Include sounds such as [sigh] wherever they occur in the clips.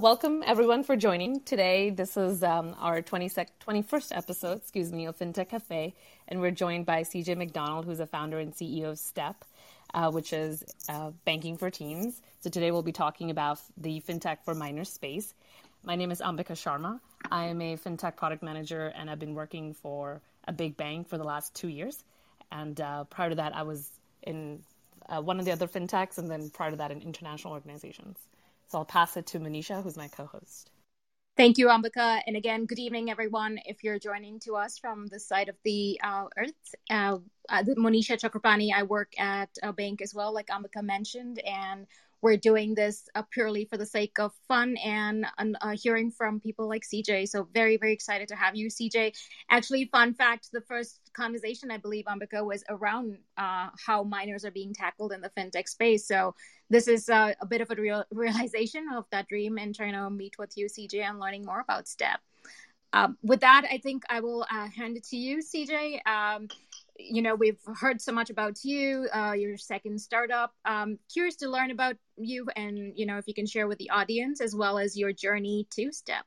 Welcome everyone for joining today. This is um, our 21st episode, excuse me, of FinTech Cafe, and we're joined by CJ McDonald, who's a founder and CEO of Step, uh, which is uh, banking for teens. So today we'll be talking about the FinTech for minors space. My name is Ambika Sharma. I am a FinTech product manager, and I've been working for a big bank for the last two years. And uh, prior to that, I was in uh, one of the other FinTechs, and then prior to that, in international organizations. So I'll pass it to Manisha, who's my co host. Thank you, Ambika. And again, good evening, everyone. If you're joining to us from the side of the uh, earth, uh, uh, Monisha Chakrapani, I work at a bank as well, like Ambika mentioned, and we're doing this uh, purely for the sake of fun and uh, hearing from people like CJ. So very, very excited to have you, CJ. Actually, fun fact: the first conversation I believe Ambika was around uh, how minors are being tackled in the fintech space. So this is uh, a bit of a real [laughs] realization of that dream and trying to meet with you, CJ, and learning more about STEP. Um, with that, I think I will uh, hand it to you, CJ. Um, you know we've heard so much about you uh, your second startup. Um, curious to learn about you and you know if you can share with the audience as well as your journey to step.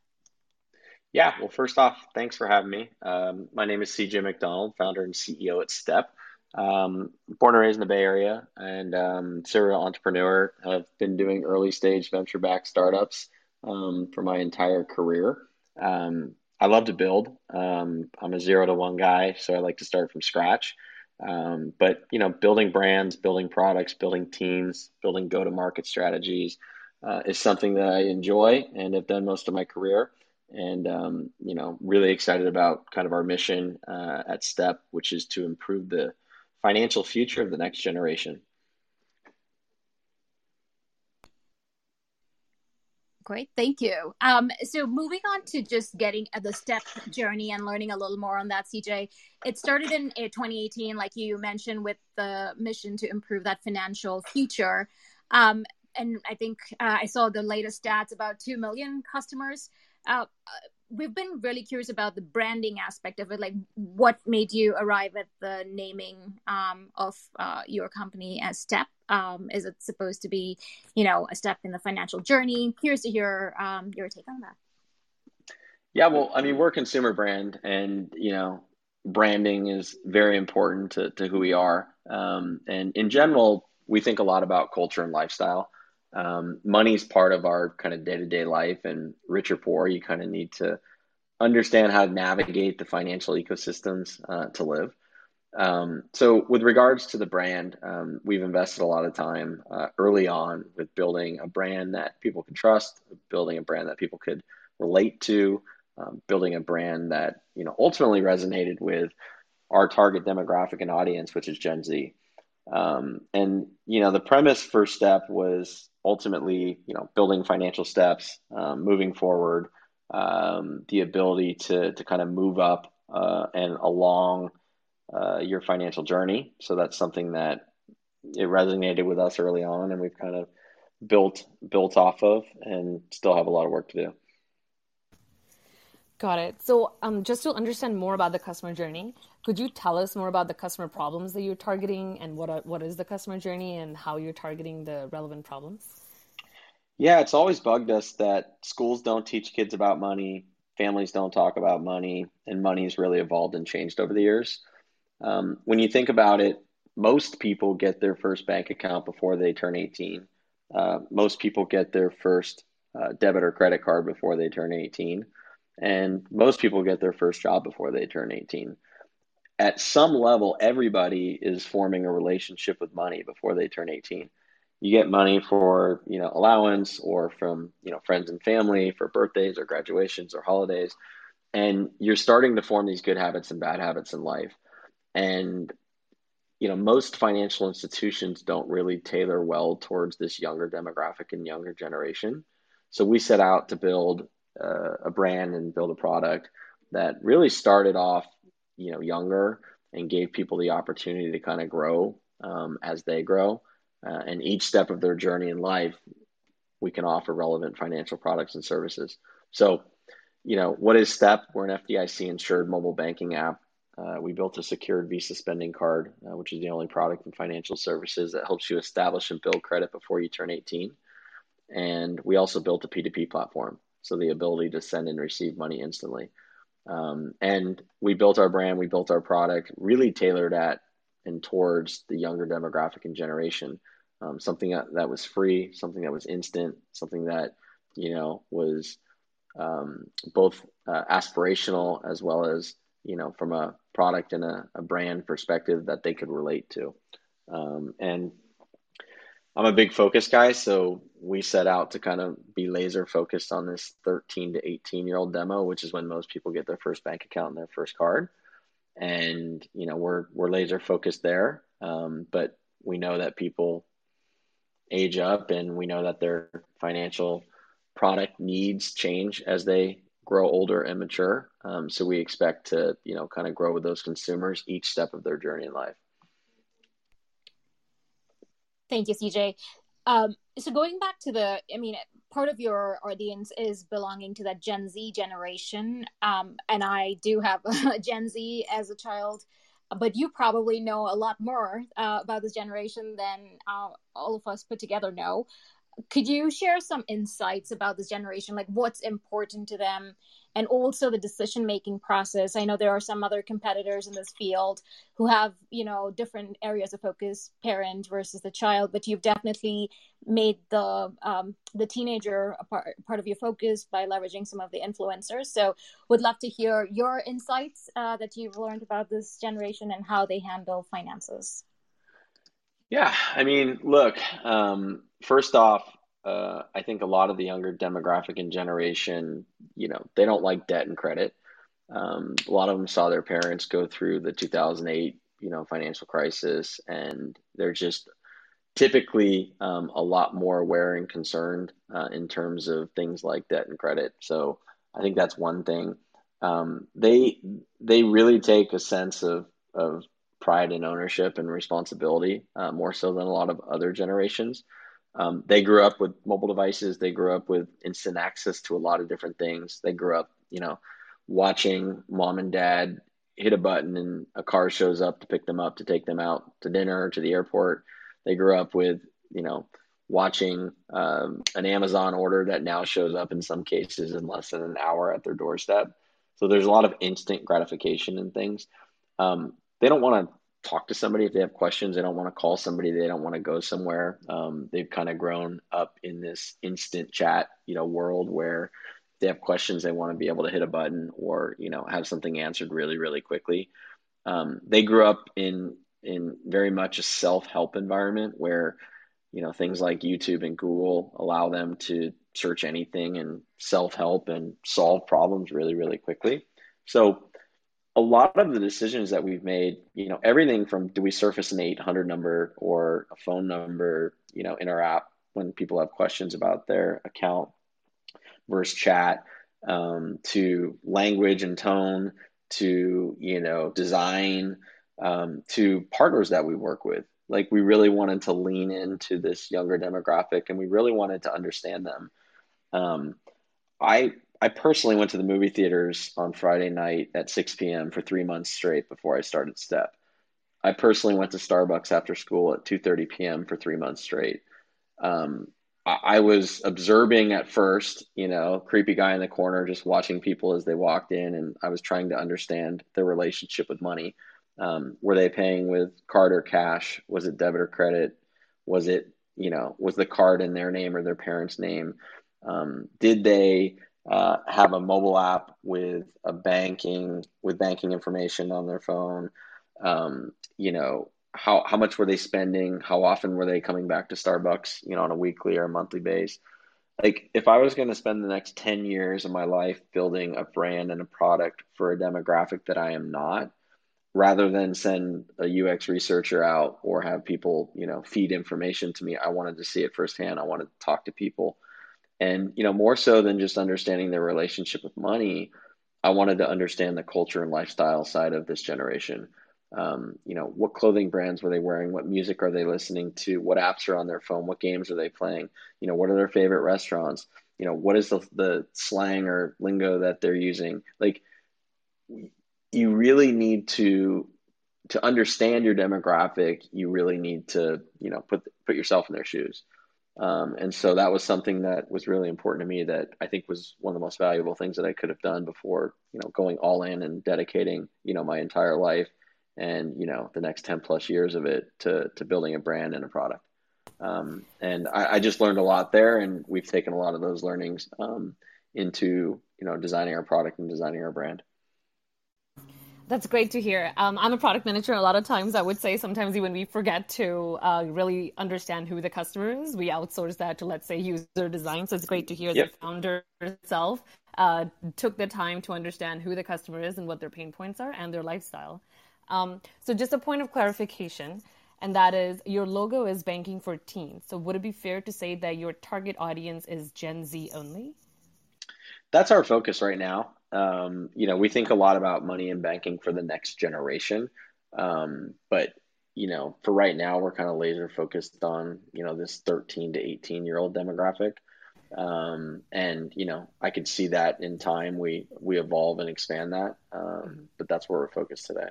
Yeah well first off thanks for having me. Um, my name is cj mcdonald founder and ceo at step. Um, born and raised in the bay area and um, serial entrepreneur. Have been doing early stage venture backed startups um, for my entire career. Um, I love to build. Um, I'm a zero to one guy, so I like to start from scratch. Um, but you know, building brands, building products, building teams, building go-to-market strategies uh, is something that I enjoy and have done most of my career. And um, you know, really excited about kind of our mission uh, at Step, which is to improve the financial future of the next generation. Great, thank you. Um, so moving on to just getting the step journey and learning a little more on that, CJ. It started in 2018, like you mentioned, with the mission to improve that financial future. Um, and I think uh, I saw the latest stats about two million customers. Uh, we've been really curious about the branding aspect of it like what made you arrive at the naming um, of uh, your company as step? Um, is it supposed to be you know a step in the financial journey? Curious to hear um, your take on that. Yeah well i mean we're a consumer brand and you know branding is very important to, to who we are. Um, and in general we think a lot about culture and lifestyle um, money's part of our kind of day-to-day life and rich or poor you kind of need to understand how to navigate the financial ecosystems uh, to live. Um, so with regards to the brand um, we've invested a lot of time uh, early on with building a brand that people can trust building a brand that people could relate to um, building a brand that you know ultimately resonated with our target demographic and audience which is gen z um, and you know the premise first step was ultimately, you know, building financial steps, um, moving forward, um, the ability to to kind of move up uh, and along uh, your financial journey. So that's something that it resonated with us early on, and we've kind of built built off of, and still have a lot of work to do. Got it. So, um, just to understand more about the customer journey, could you tell us more about the customer problems that you're targeting and what are, what is the customer journey and how you're targeting the relevant problems? Yeah, it's always bugged us that schools don't teach kids about money, families don't talk about money, and money's really evolved and changed over the years. Um, when you think about it, most people get their first bank account before they turn 18. Uh, most people get their first uh, debit or credit card before they turn 18. And most people get their first job before they turn 18. At some level, everybody is forming a relationship with money before they turn 18. You get money for, you know, allowance or from, you know, friends and family for birthdays or graduations or holidays. And you're starting to form these good habits and bad habits in life. And you know, most financial institutions don't really tailor well towards this younger demographic and younger generation. So we set out to build uh, a brand and build a product that really started off, you know, younger and gave people the opportunity to kind of grow um, as they grow. Uh, and each step of their journey in life, we can offer relevant financial products and services. So, you know, what is STEP? We're an FDIC insured mobile banking app. Uh, we built a secured Visa spending card, uh, which is the only product in financial services that helps you establish and build credit before you turn 18 and we also built a P2P platform, so the ability to send and receive money instantly. Um, and we built our brand, we built our product really tailored at and towards the younger demographic and generation. Um, something that, that was free, something that was instant, something that you know was um, both uh, aspirational as well as you know from a product and a, a brand perspective that they could relate to. Um, and I'm a big focus guy, so we set out to kind of be laser focused on this 13 to 18 year old demo, which is when most people get their first bank account and their first card. And you know we're we're laser focused there, um, but we know that people age up, and we know that their financial product needs change as they grow older and mature. Um, so we expect to you know kind of grow with those consumers each step of their journey in life. Thank you, CJ. Um, so going back to the, I mean, part of your audience is belonging to that Gen Z generation, um, and I do have [laughs] a Gen Z as a child, but you probably know a lot more uh, about this generation than uh, all of us put together know. Could you share some insights about this generation, like what's important to them? And also the decision making process. I know there are some other competitors in this field who have you know different areas of focus parent versus the child but you've definitely made the um, the teenager part, part of your focus by leveraging some of the influencers. So would love to hear your insights uh, that you've learned about this generation and how they handle finances. Yeah i mean look um, first off uh, I think a lot of the younger demographic and generation, you know, they don't like debt and credit. Um, a lot of them saw their parents go through the 2008, you know, financial crisis, and they're just typically um, a lot more aware and concerned uh, in terms of things like debt and credit. So I think that's one thing. Um, they they really take a sense of of pride and ownership and responsibility uh, more so than a lot of other generations. Um, they grew up with mobile devices. They grew up with instant access to a lot of different things. They grew up, you know, watching mom and dad hit a button and a car shows up to pick them up to take them out to dinner to the airport. They grew up with, you know, watching um, an Amazon order that now shows up in some cases in less than an hour at their doorstep. So there's a lot of instant gratification in things. Um, they don't want to talk to somebody if they have questions. They don't want to call somebody. They don't want to go somewhere. Um, they've kind of grown up in this instant chat, you know, world where they have questions, they want to be able to hit a button or you know have something answered really, really quickly. Um, they grew up in in very much a self help environment where you know things like YouTube and Google allow them to search anything and self help and solve problems really, really quickly. So a lot of the decisions that we've made, you know, everything from do we surface an 800 number or a phone number, you know, in our app when people have questions about their account versus chat, um, to language and tone, to, you know, design, um, to partners that we work with. Like we really wanted to lean into this younger demographic and we really wanted to understand them. Um, I I personally went to the movie theaters on Friday night at 6 p.m. for three months straight before I started Step. I personally went to Starbucks after school at 2:30 p.m. for three months straight. Um, I, I was observing at first, you know, creepy guy in the corner, just watching people as they walked in, and I was trying to understand their relationship with money. Um, were they paying with card or cash? Was it debit or credit? Was it, you know, was the card in their name or their parents' name? Um, did they uh, have a mobile app with a banking with banking information on their phone. Um, you know, how how much were they spending? How often were they coming back to Starbucks? You know, on a weekly or a monthly basis. Like, if I was going to spend the next ten years of my life building a brand and a product for a demographic that I am not, rather than send a UX researcher out or have people, you know, feed information to me, I wanted to see it firsthand. I wanted to talk to people and, you know, more so than just understanding their relationship with money, I wanted to understand the culture and lifestyle side of this generation. Um, you know, what clothing brands were they wearing? What music are they listening to? What apps are on their phone? What games are they playing? You know, what are their favorite restaurants? You know, what is the, the slang or lingo that they're using? Like, you really need to to understand your demographic. You really need to, you know, put put yourself in their shoes. Um, and so that was something that was really important to me that I think was one of the most valuable things that I could have done before, you know, going all in and dedicating, you know, my entire life and, you know, the next 10 plus years of it to, to building a brand and a product. Um, and I, I, just learned a lot there and we've taken a lot of those learnings um, into, you know, designing our product and designing our brand. That's great to hear. Um, I'm a product manager. A lot of times, I would say sometimes when we forget to uh, really understand who the customer is, we outsource that to, let's say, user design. So it's great to hear yep. the founder herself uh, took the time to understand who the customer is and what their pain points are and their lifestyle. Um, so just a point of clarification, and that is your logo is banking for teens. So would it be fair to say that your target audience is Gen Z only? That's our focus right now. Um, you know, we think a lot about money and banking for the next generation. Um, but, you know, for right now, we're kind of laser focused on, you know, this 13 to 18 year old demographic. Um, and, you know, I could see that in time we, we evolve and expand that. Um, but that's where we're focused today.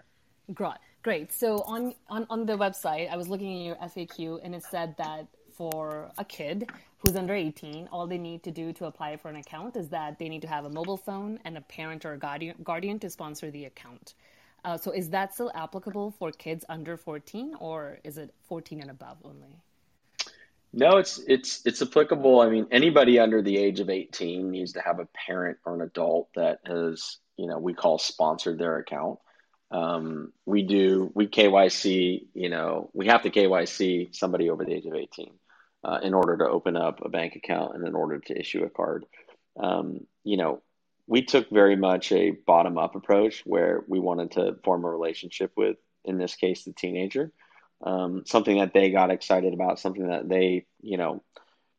Great. Great. So on, on, on the website, I was looking at your FAQ and it said that for a kid who's under 18, all they need to do to apply for an account is that they need to have a mobile phone and a parent or a guardian, guardian to sponsor the account. Uh, so is that still applicable for kids under 14 or is it 14 and above only? No, it's it's it's applicable. I mean, anybody under the age of 18 needs to have a parent or an adult that has, you know, we call sponsored their account. Um, we do we KYC, you know, we have to KYC somebody over the age of 18 uh, in order to open up a bank account and in order to issue a card. Um, you know, we took very much a bottom up approach where we wanted to form a relationship with, in this case, the teenager. Um, something that they got excited about, something that they, you know,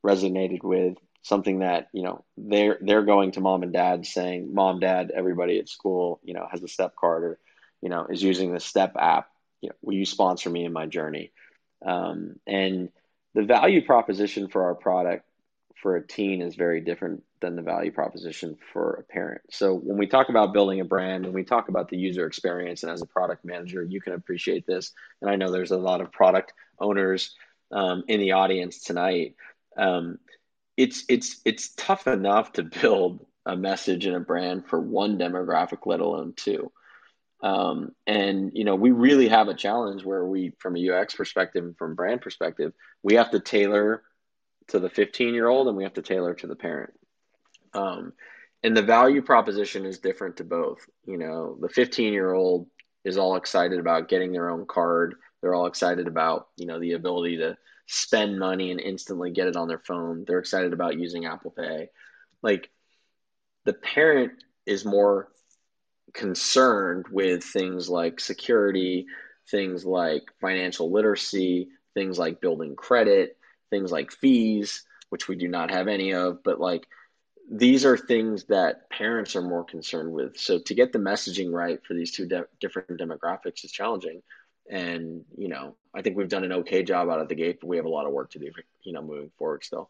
resonated with, something that you know they're they're going to mom and dad saying, "Mom, dad, everybody at school, you know, has a step card or, you know, is using the step app. You know, will you sponsor me in my journey?" Um, and the value proposition for our product for a teen is very different than the value proposition for a parent. So when we talk about building a brand and we talk about the user experience, and as a product manager, you can appreciate this. And I know there's a lot of product owners um, in the audience tonight. Um, it's it's it's tough enough to build a message and a brand for one demographic, let alone two. Um, and you know, we really have a challenge where we, from a UX perspective and from brand perspective, we have to tailor to the 15 year old and we have to tailor to the parent. Um, and the value proposition is different to both. You know, the 15 year old is all excited about getting their own card. They're all excited about, you know, the ability to spend money and instantly get it on their phone. They're excited about using Apple Pay. Like the parent is more concerned with things like security, things like financial literacy, things like building credit, things like fees, which we do not have any of, but like these are things that parents are more concerned with. So to get the messaging right for these two de- different demographics is challenging. And, you know, I think we've done an okay job out of the gate, but we have a lot of work to do, you know, moving forward still.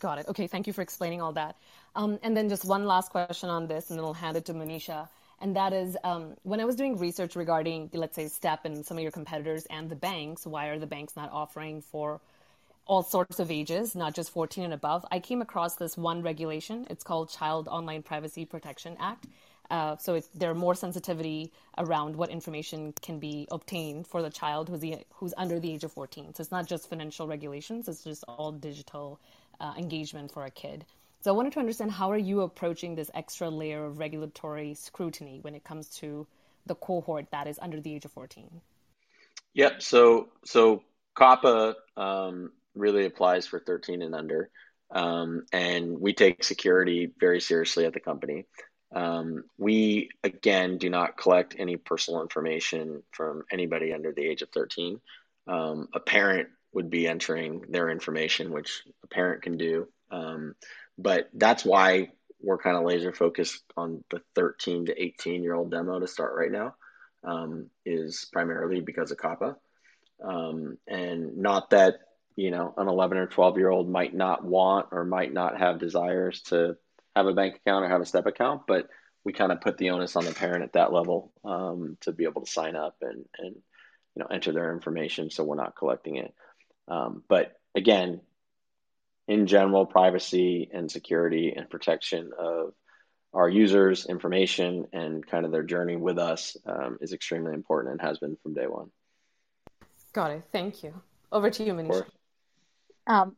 Got it. Okay, thank you for explaining all that. Um, and then just one last question on this, and then I'll hand it to Manisha. And that is, um, when I was doing research regarding, let's say, STEP and some of your competitors and the banks, why are the banks not offering for all sorts of ages, not just 14 and above? I came across this one regulation. It's called Child Online Privacy Protection Act. Uh, so there are more sensitivity around what information can be obtained for the child who's, the, who's under the age of 14. So it's not just financial regulations; it's just all digital uh, engagement for a kid. So I wanted to understand how are you approaching this extra layer of regulatory scrutiny when it comes to the cohort that is under the age of 14? Yep. So so COPPA um, really applies for 13 and under, um, and we take security very seriously at the company. Um, we again do not collect any personal information from anybody under the age of 13. Um, a parent would be entering their information, which a parent can do. Um, but that's why we're kind of laser focused on the 13 to 18 year old demo to start right now, um, is primarily because of COPPA. Um, and not that, you know, an 11 or 12 year old might not want or might not have desires to have a bank account or have a step account, but we kind of put the onus on the parent at that level um, to be able to sign up and, and, you know, enter their information so we're not collecting it. Um, but again, in general, privacy and security and protection of our users' information and kind of their journey with us um, is extremely important and has been from day one. Got it. Thank you. Over to you, Manisha. Um,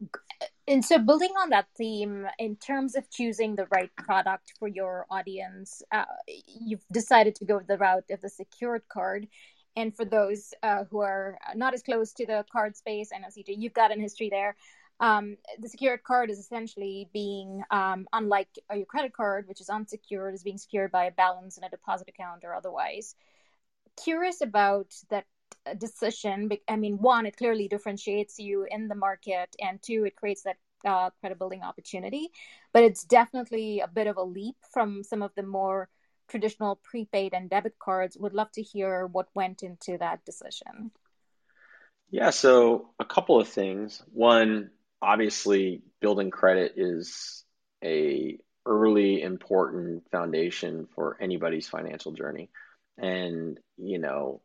and so, building on that theme, in terms of choosing the right product for your audience, uh, you've decided to go the route of the secured card. And for those uh, who are not as close to the card space, I know CJ, you've got an history there. Um, the secured card is essentially being, um, unlike your credit card, which is unsecured, is being secured by a balance in a deposit account or otherwise. Curious about that decision. I mean, one, it clearly differentiates you in the market, and two, it creates that uh, credit building opportunity. But it's definitely a bit of a leap from some of the more traditional prepaid and debit cards. Would love to hear what went into that decision. Yeah, so a couple of things. One, obviously, building credit is a early important foundation for anybody's financial journey. And, you know,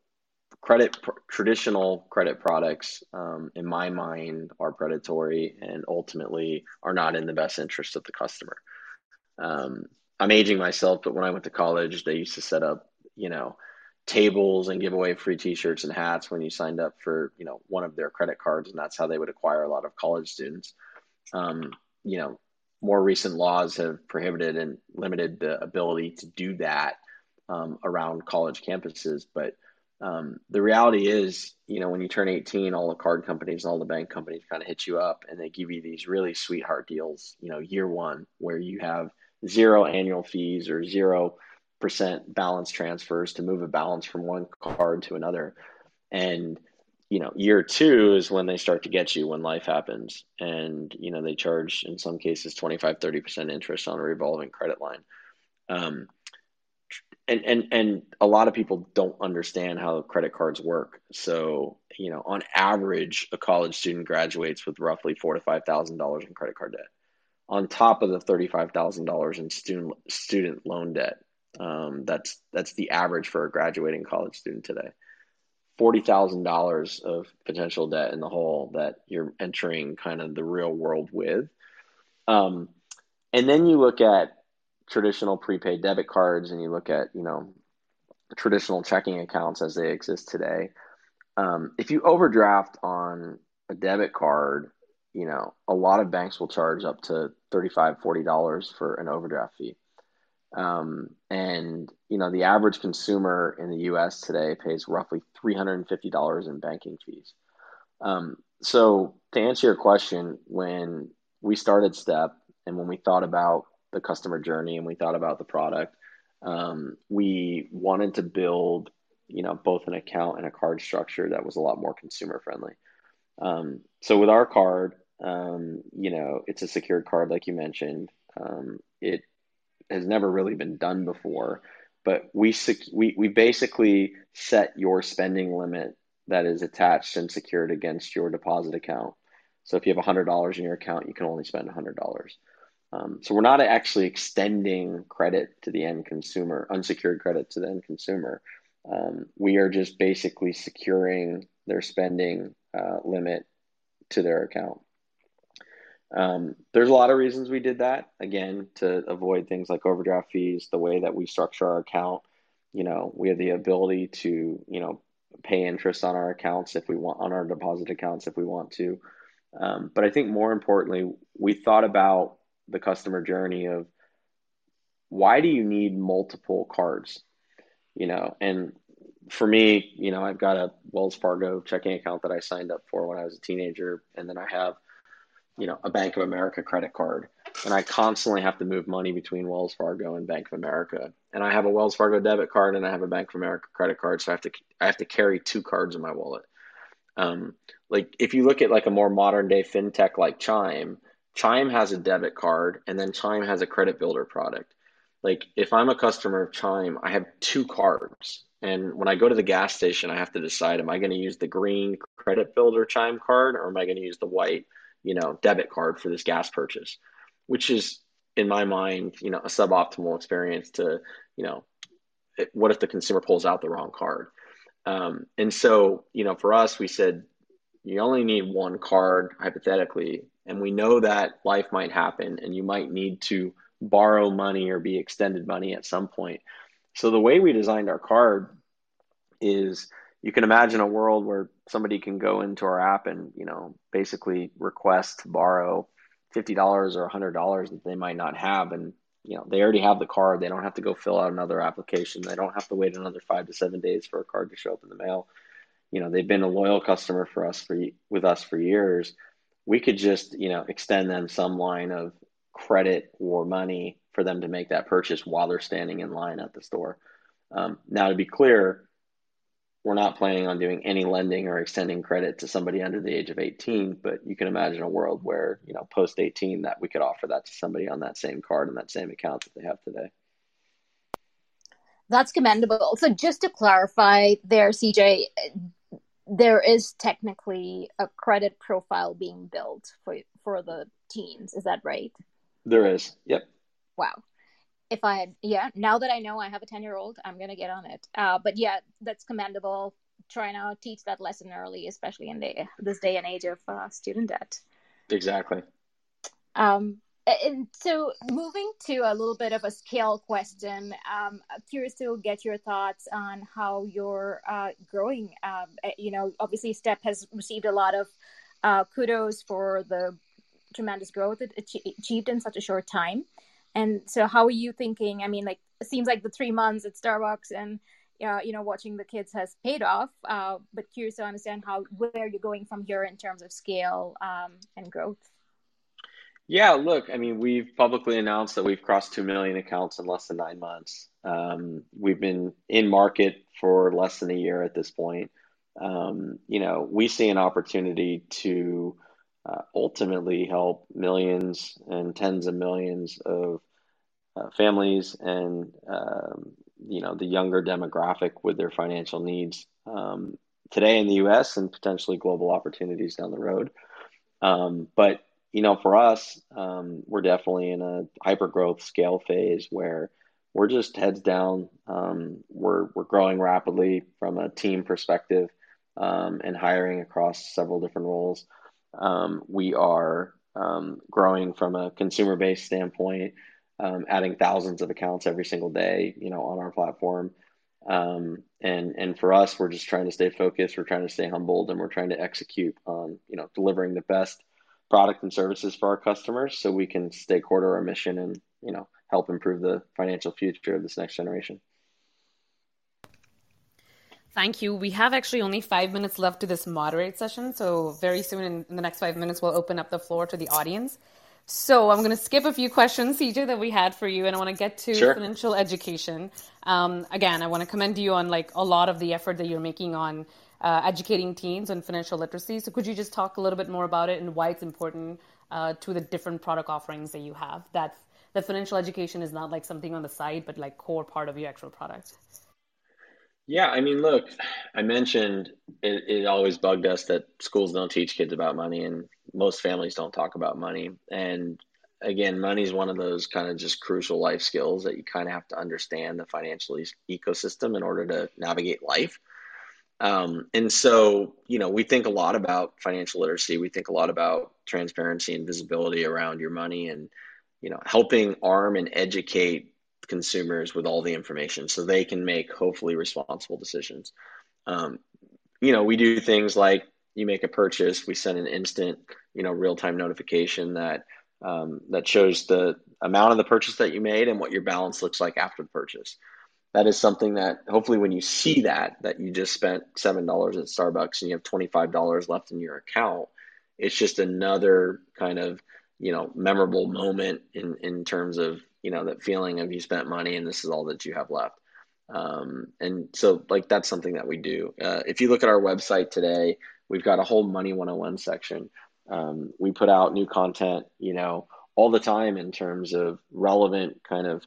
credit traditional credit products um, in my mind are predatory and ultimately are not in the best interest of the customer um, i'm aging myself but when i went to college they used to set up you know tables and give away free t-shirts and hats when you signed up for you know one of their credit cards and that's how they would acquire a lot of college students. Um, you know more recent laws have prohibited and limited the ability to do that um, around college campuses but um, the reality is, you know, when you turn 18, all the card companies and all the bank companies kind of hit you up and they give you these really sweetheart deals, you know, year one, where you have zero annual fees or zero percent balance transfers to move a balance from one card to another. And, you know, year two is when they start to get you when life happens. And, you know, they charge in some cases 25, 30% interest on a revolving credit line. Um, and and and a lot of people don't understand how credit cards work. So you know, on average, a college student graduates with roughly four to five thousand dollars in credit card debt, on top of the thirty five thousand dollars in student student loan debt. Um, that's that's the average for a graduating college student today. Forty thousand dollars of potential debt in the hole that you're entering kind of the real world with. Um, and then you look at traditional prepaid debit cards and you look at you know traditional checking accounts as they exist today um, if you overdraft on a debit card you know a lot of banks will charge up to $35, 40 dollars for an overdraft fee um, and you know the average consumer in the us today pays roughly $350 in banking fees um, so to answer your question when we started step and when we thought about the customer journey and we thought about the product, um, we wanted to build, you know, both an account and a card structure that was a lot more consumer friendly. Um, so with our card, um, you know, it's a secured card, like you mentioned. Um, it has never really been done before, but we sec- we we basically set your spending limit that is attached and secured against your deposit account. So if you have $100 in your account, you can only spend $100. Um, so we're not actually extending credit to the end consumer, unsecured credit to the end consumer. Um, we are just basically securing their spending uh, limit to their account. Um, there's a lot of reasons we did that. Again, to avoid things like overdraft fees, the way that we structure our account. You know, we have the ability to, you know, pay interest on our accounts if we want, on our deposit accounts if we want to. Um, but I think more importantly, we thought about the customer journey of why do you need multiple cards you know and for me you know i've got a wells fargo checking account that i signed up for when i was a teenager and then i have you know a bank of america credit card and i constantly have to move money between wells fargo and bank of america and i have a wells fargo debit card and i have a bank of america credit card so i have to i have to carry two cards in my wallet um, like if you look at like a more modern day fintech like chime Chime has a debit card and then Chime has a credit builder product. Like if I'm a customer of Chime, I have two cards. And when I go to the gas station, I have to decide am I going to use the green credit builder Chime card or am I going to use the white, you know, debit card for this gas purchase? Which is in my mind, you know, a suboptimal experience to, you know, what if the consumer pulls out the wrong card? Um, and so, you know, for us, we said you only need one card hypothetically, and we know that life might happen and you might need to borrow money or be extended money at some point. So the way we designed our card is you can imagine a world where somebody can go into our app and you know basically request to borrow fifty dollars or hundred dollars that they might not have, and you know they already have the card. They don't have to go fill out another application. They don't have to wait another five to seven days for a card to show up in the mail. You know they've been a loyal customer for us for with us for years. We could just you know extend them some line of credit or money for them to make that purchase while they're standing in line at the store. Um, now, to be clear, we're not planning on doing any lending or extending credit to somebody under the age of 18 but you can imagine a world where you know post 18 that we could offer that to somebody on that same card and that same account that they have today. That's commendable. So just to clarify there cj there is technically a credit profile being built for for the teens. Is that right? There is. Yep. Wow if I had, yeah, now that I know I have a 10 year old, I'm going to get on it. Uh, but yeah, that's commendable. Trying to teach that lesson early, especially in the, this day and age of uh, student debt. Exactly. Um, and so moving to a little bit of a scale question, um, I'm curious to get your thoughts on how you're uh, growing. Um, you know, obviously, Step has received a lot of uh, kudos for the tremendous growth it achieved in such a short time. And so, how are you thinking? I mean, like, it seems like the three months at Starbucks and uh, you know watching the kids has paid off. Uh, but curious to understand how where you're going from here in terms of scale um, and growth. Yeah, look, I mean, we've publicly announced that we've crossed 2 million accounts in less than nine months. Um, we've been in market for less than a year at this point. Um, you know, we see an opportunity to uh, ultimately help millions and tens of millions of uh, families and um, you know the younger demographic with their financial needs um, today in the U.S. and potentially global opportunities down the road. Um, but you know, for us, um, we're definitely in a hyper growth scale phase where we're just heads down. Um, we're we're growing rapidly from a team perspective um, and hiring across several different roles. We are growing from a consumer based standpoint, um, adding thousands of accounts every single day, you know, on our platform. Um, and and for us, we're just trying to stay focused. We're trying to stay humbled, and we're trying to execute on you know delivering the best product and services for our customers, so we can stay core to our mission and you know help improve the financial future of this next generation. Thank you. We have actually only five minutes left to this moderate session. So, very soon in, in the next five minutes, we'll open up the floor to the audience. So, I'm going to skip a few questions, CJ, that we had for you, and I want to get to sure. financial education. Um, again, I want to commend you on like a lot of the effort that you're making on uh, educating teens on financial literacy. So, could you just talk a little bit more about it and why it's important uh, to the different product offerings that you have? That the financial education is not like something on the side, but like core part of your actual product. Yeah, I mean, look, I mentioned it, it always bugged us that schools don't teach kids about money and most families don't talk about money. And again, money is one of those kind of just crucial life skills that you kind of have to understand the financial e- ecosystem in order to navigate life. Um, and so, you know, we think a lot about financial literacy. We think a lot about transparency and visibility around your money and, you know, helping arm and educate consumers with all the information so they can make hopefully responsible decisions. Um, you know, we do things like you make a purchase, we send an instant, you know, real time notification that um, that shows the amount of the purchase that you made and what your balance looks like after the purchase. That is something that hopefully when you see that that you just spent seven dollars at Starbucks and you have twenty five dollars left in your account, it's just another kind of you know memorable moment in in terms of you know that feeling of you spent money and this is all that you have left um, and so like that's something that we do uh, if you look at our website today we've got a whole money 101 section um, we put out new content you know all the time in terms of relevant kind of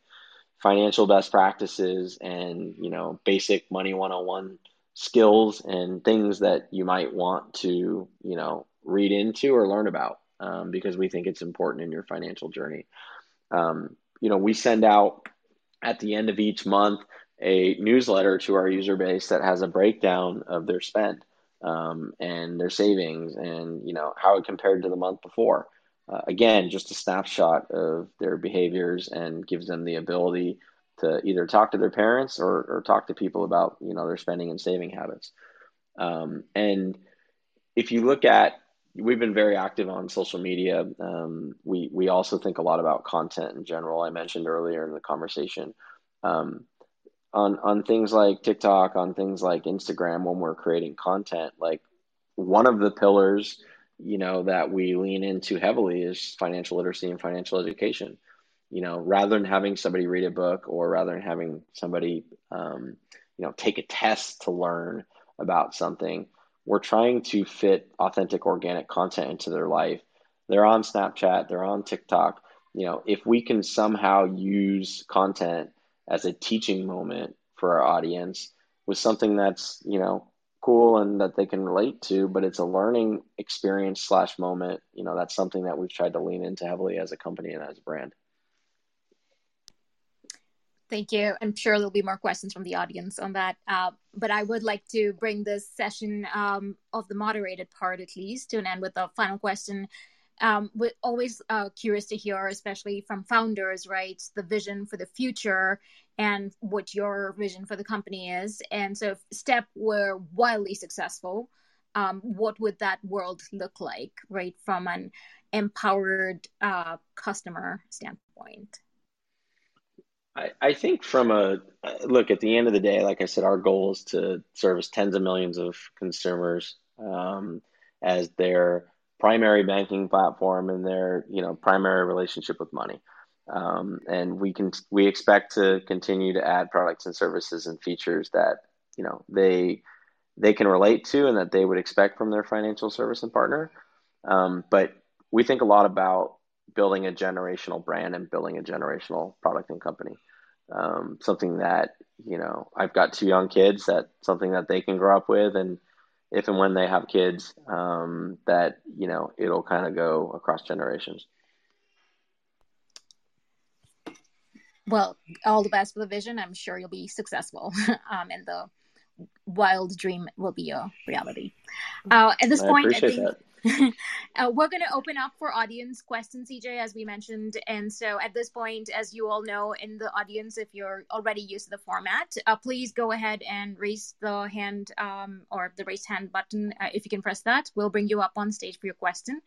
financial best practices and you know basic money 101 skills and things that you might want to you know read into or learn about um, because we think it's important in your financial journey um, you know, we send out at the end of each month a newsletter to our user base that has a breakdown of their spend. Um, and their savings and you know how it compared to the month before. Uh, again, just a snapshot of their behaviors and gives them the ability to either talk to their parents or, or talk to people about you know their spending and saving habits. Um, and if you look at we've been very active on social media. Um, we we also think a lot about content in general. I mentioned earlier in the conversation um, on on things like TikTok, on things like Instagram when we're creating content. Like one of the pillars, you know, that we lean into heavily is financial literacy and financial education. You know, rather than having somebody read a book or rather than having somebody, um, you know, take a test to learn about something, we're trying to fit authentic organic content into their life. They're on Snapchat, they're on TikTok. You know, if we can somehow use content as a teaching moment for our audience with something that's, you know, cool and that they can relate to, but it's a learning experience slash moment, you know, that's something that we've tried to lean into heavily as a company and as a brand. Thank you. I'm sure there'll be more questions from the audience on that. Uh, but I would like to bring this session um, of the moderated part, at least, to an end with a final question. Um, we're always uh, curious to hear, especially from founders, right, the vision for the future and what your vision for the company is. And so, if Step were wildly successful, um, what would that world look like, right, from an empowered uh, customer standpoint? I, I think from a look at the end of the day, like I said, our goal is to service tens of millions of consumers um, as their primary banking platform and their you know primary relationship with money. Um, and we can we expect to continue to add products and services and features that you know they they can relate to and that they would expect from their financial service and partner. Um, but we think a lot about building a generational brand and building a generational product and company. Um, something that you know I've got two young kids that something that they can grow up with, and if and when they have kids, um, that you know it'll kind of go across generations. Well, all the best for the vision. I'm sure you'll be successful, [laughs] um, and the wild dream will be a reality. Uh, at this I point, I think that. [laughs] uh, we're going to open up for audience questions, CJ, as we mentioned. And so at this point, as you all know in the audience, if you're already used to the format, uh, please go ahead and raise the hand um, or the raise hand button. Uh, if you can press that, we'll bring you up on stage for your question.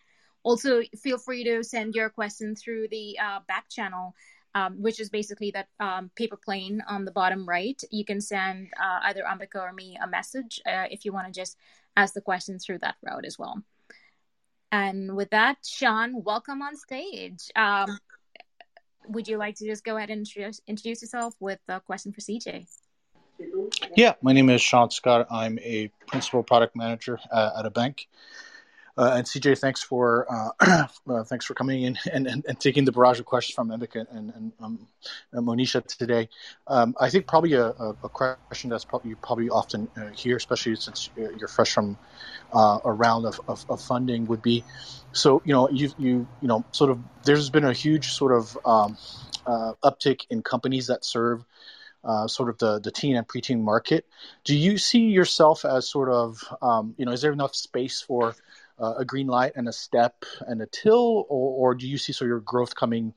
Also, feel free to send your question through the uh, back channel. Um, which is basically that um, paper plane on the bottom right. You can send uh, either Ambika or me a message uh, if you want to just ask the question through that route as well. And with that, Sean, welcome on stage. Um, would you like to just go ahead and introduce, introduce yourself with a question for CJ? Yeah, my name is Sean Scott. I'm a principal product manager uh, at a bank. Uh, and CJ, thanks for uh, [clears throat] uh, thanks for coming in and, and, and, taking the barrage of questions from Ambika and, and um, Monisha today. Um, I think probably a, a, question that's probably you probably often uh, hear, especially since you're fresh from uh, a round of, of, of, funding, would be so you know you you you know sort of there's been a huge sort of um, uh, uptick in companies that serve. Uh, sort of the, the teen and preteen market. Do you see yourself as sort of, um, you know, is there enough space for uh, a Greenlight and a step and a Till, or, or do you see sort of your growth coming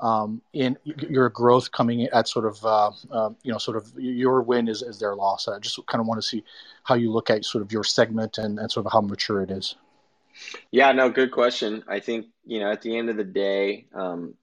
um, in your growth coming at sort of uh, uh, you know sort of your win is, is their loss? I just kind of want to see how you look at sort of your segment and, and sort of how mature it is. Yeah, no, good question. I think you know at the end of the day, um,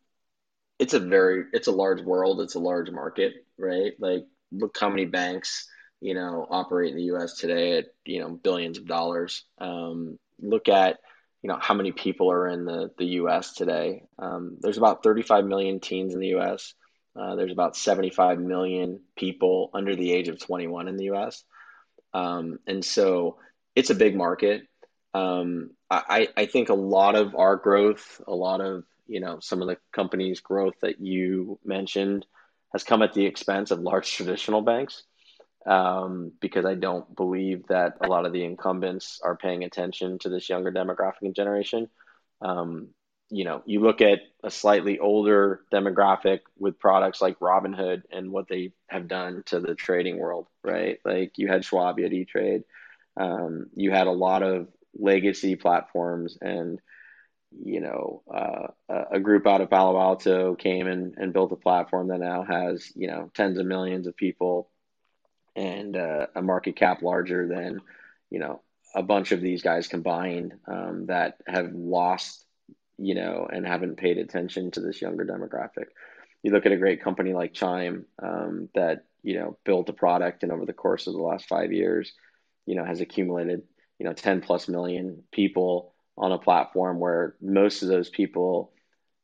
it's a very it's a large world. It's a large market, right? Like look how many banks you know operate in the U.S. today at you know billions of dollars. Um, look at you know how many people are in the, the U.S. today. Um, there's about 35 million teens in the U.S. Uh, there's about 75 million people under the age of 21 in the U.S. Um, and so it's a big market. Um, I, I think a lot of our growth, a lot of you know some of the companies' growth that you mentioned, has come at the expense of large [laughs] traditional banks um, because I don't believe that a lot of the incumbents are paying attention to this younger demographic and generation. Um, you know, you look at a slightly older demographic with products like Robinhood and what they have done to the trading world, right? Like you had Schwab, you had E Trade, um, you had a lot of legacy platforms and you know uh, a group out of palo alto came and, and built a platform that now has you know tens of millions of people and uh, a market cap larger than you know a bunch of these guys combined um, that have lost you know and haven't paid attention to this younger demographic. You look at a great company like chime um, that you know built a product and over the course of the last five years you know has accumulated you know 10 plus million people on a platform where most of those people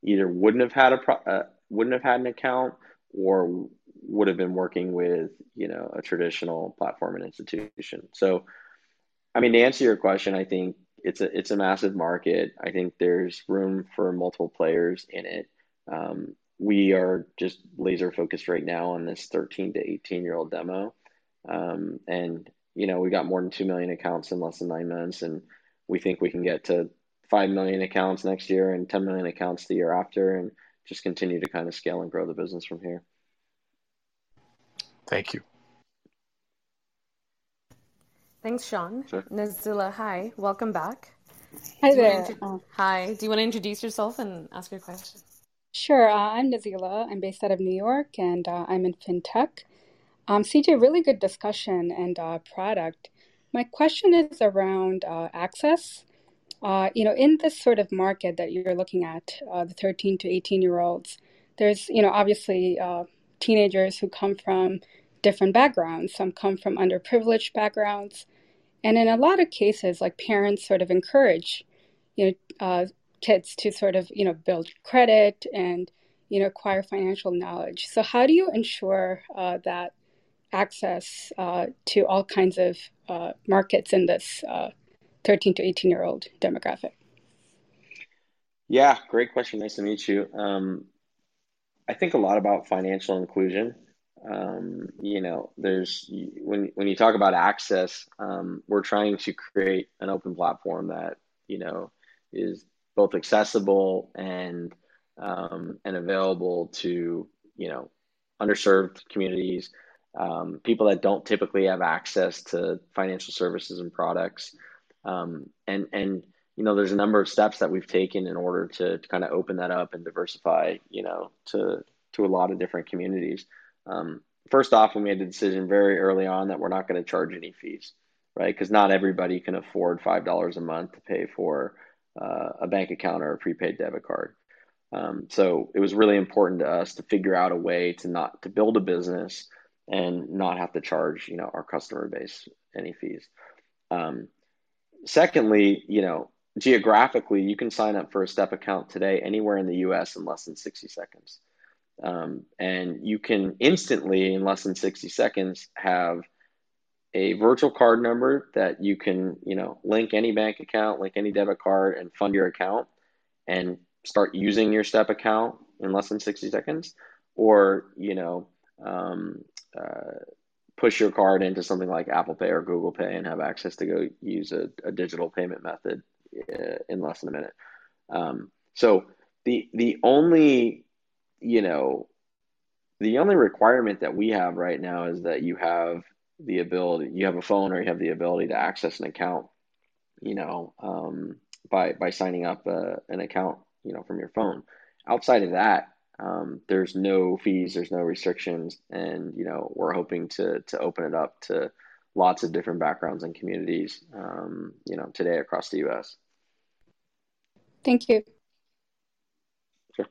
either wouldn't have had a pro- uh, wouldn't have had an account or would have been working with you know a traditional platform and institution. So i mean to answer your question i think it's a it's a massive market. I think there's room for multiple players in it. Um, we are just laser focused right now on this 13 to 18 year old demo. Um, and you know we got more than 2 million accounts in less than nine months and we think we can get to 5 million accounts next year and 10 million accounts the year after and just continue to kind of scale and grow the business from here thank you thanks sean sure. nazila hi welcome back hi there inter- hi do you want to introduce yourself and ask your question Sure. Uh, I'm Nazila. I'm based out of New York and uh, I'm in fintech. Um, CJ, really good discussion and uh, product. My question is around uh, access. Uh, you know, in this sort of market that you're looking at, uh, the 13 to 18 year olds, there's, you know, obviously teenagers who come from different backgrounds. Some come from underprivileged backgrounds. And in a lot of cases, like parents sort of encourage, you know, kids to sort of you know build credit and you know acquire financial knowledge. So how do you ensure uh, that access uh, to all kinds of uh, markets in this uh, 13 to 18 year old demographic? Yeah, great question. Nice to meet you. Um, I think a lot about financial inclusion. Um, you know, there's when when you talk about access, um, we're trying to create an open platform that you know is both accessible and um, and available to you know underserved communities, um, people that don't typically have access to financial services and products, um, and and you know there's a number of steps that we've taken in order to, to kind of open that up and diversify you know to to a lot of different communities. Um, first off, we made the decision very early on that we're not going to charge any fees, right? Because not everybody can afford five dollars a month to pay for uh, a bank account or a prepaid debit card. Um, so it was really important to us to figure out a way to not to build a business and not have to charge you know our customer base any fees. Um, secondly, you know geographically, you can sign up for a STEP account today anywhere in the U.S. in less than 60 seconds, um, and you can instantly in less than 60 seconds have a virtual card number that you can, you know, link any bank account, link any debit card, and fund your account, and start using your STEP account in less than 60 seconds, or you know, um, uh, push your card into something like Apple Pay or Google Pay and have access to go use a, a digital payment method in less than a minute. Um, so the the only you know the only requirement that we have right now is that you have the ability you have a phone or you have the ability to access an account you know um, by by signing up a, uh, an account you know from your phone outside of that um, there's no fees there's no restrictions and you know we're hoping to to open it up to lots of different backgrounds and communities um, you know today across the us thank you sure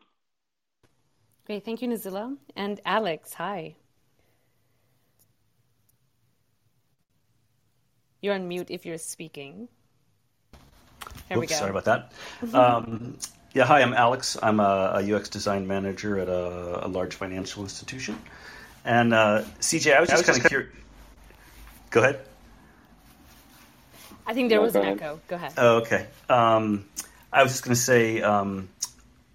great thank you nazila and alex hi You're on mute if you're speaking. Here Oops, we go. Sorry about that. [laughs] um, yeah, hi, I'm Alex. I'm a, a UX design manager at a, a, large financial institution. And uh, CJ, I was just kind of curious. Go ahead. I think there was an echo. Go ahead. Oh, okay. Um, I was just going to say, um,